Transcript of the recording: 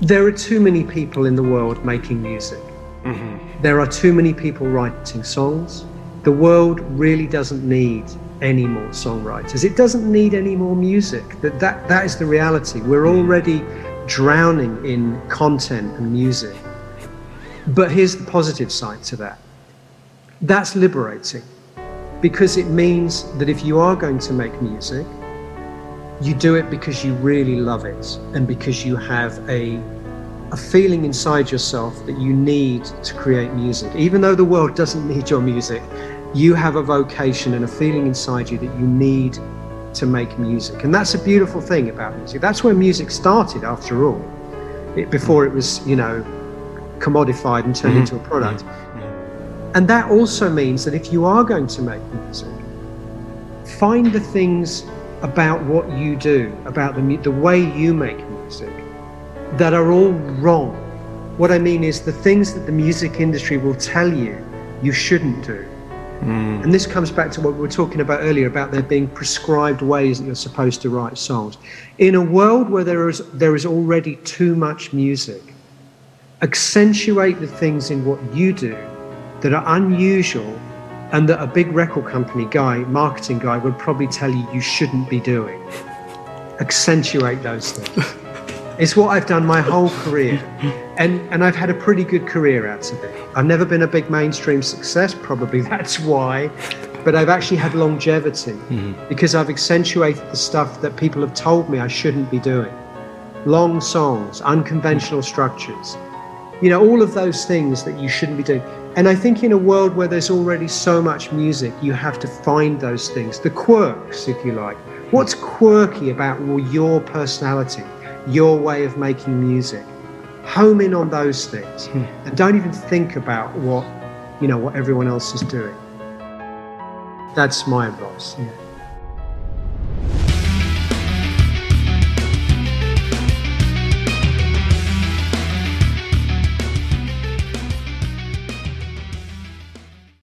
There are too many people in the world making music. Mm-hmm. There are too many people writing songs. The world really doesn't need any more songwriters. It doesn't need any more music. That, that, that is the reality. We're mm. already drowning in content and music. But here's the positive side to that that's liberating because it means that if you are going to make music, you do it because you really love it and because you have a a feeling inside yourself that you need to create music. Even though the world doesn't need your music, you have a vocation and a feeling inside you that you need to make music. And that's a beautiful thing about music. That's where music started, after all, it, before it was, you know, commodified and turned mm-hmm. into a product. Mm-hmm. And that also means that if you are going to make music, find the things about what you do, about the, the way you make music, that are all wrong. What I mean is the things that the music industry will tell you you shouldn't do. Mm. And this comes back to what we were talking about earlier about there being prescribed ways that you're supposed to write songs. In a world where there is there is already too much music, accentuate the things in what you do that are unusual and that a big record company guy, marketing guy would probably tell you you shouldn't be doing. Accentuate those things. It's what I've done my whole career. And, and I've had a pretty good career out of it. I've never been a big mainstream success, probably that's why. But I've actually had longevity mm-hmm. because I've accentuated the stuff that people have told me I shouldn't be doing. Long songs, unconventional structures, you know, all of those things that you shouldn't be doing. And I think in a world where there's already so much music, you have to find those things, the quirks, if you like. What's quirky about your personality, your way of making music? Home in on those things hmm. and don't even think about what, you know, what everyone else is doing. That's my advice. Yeah.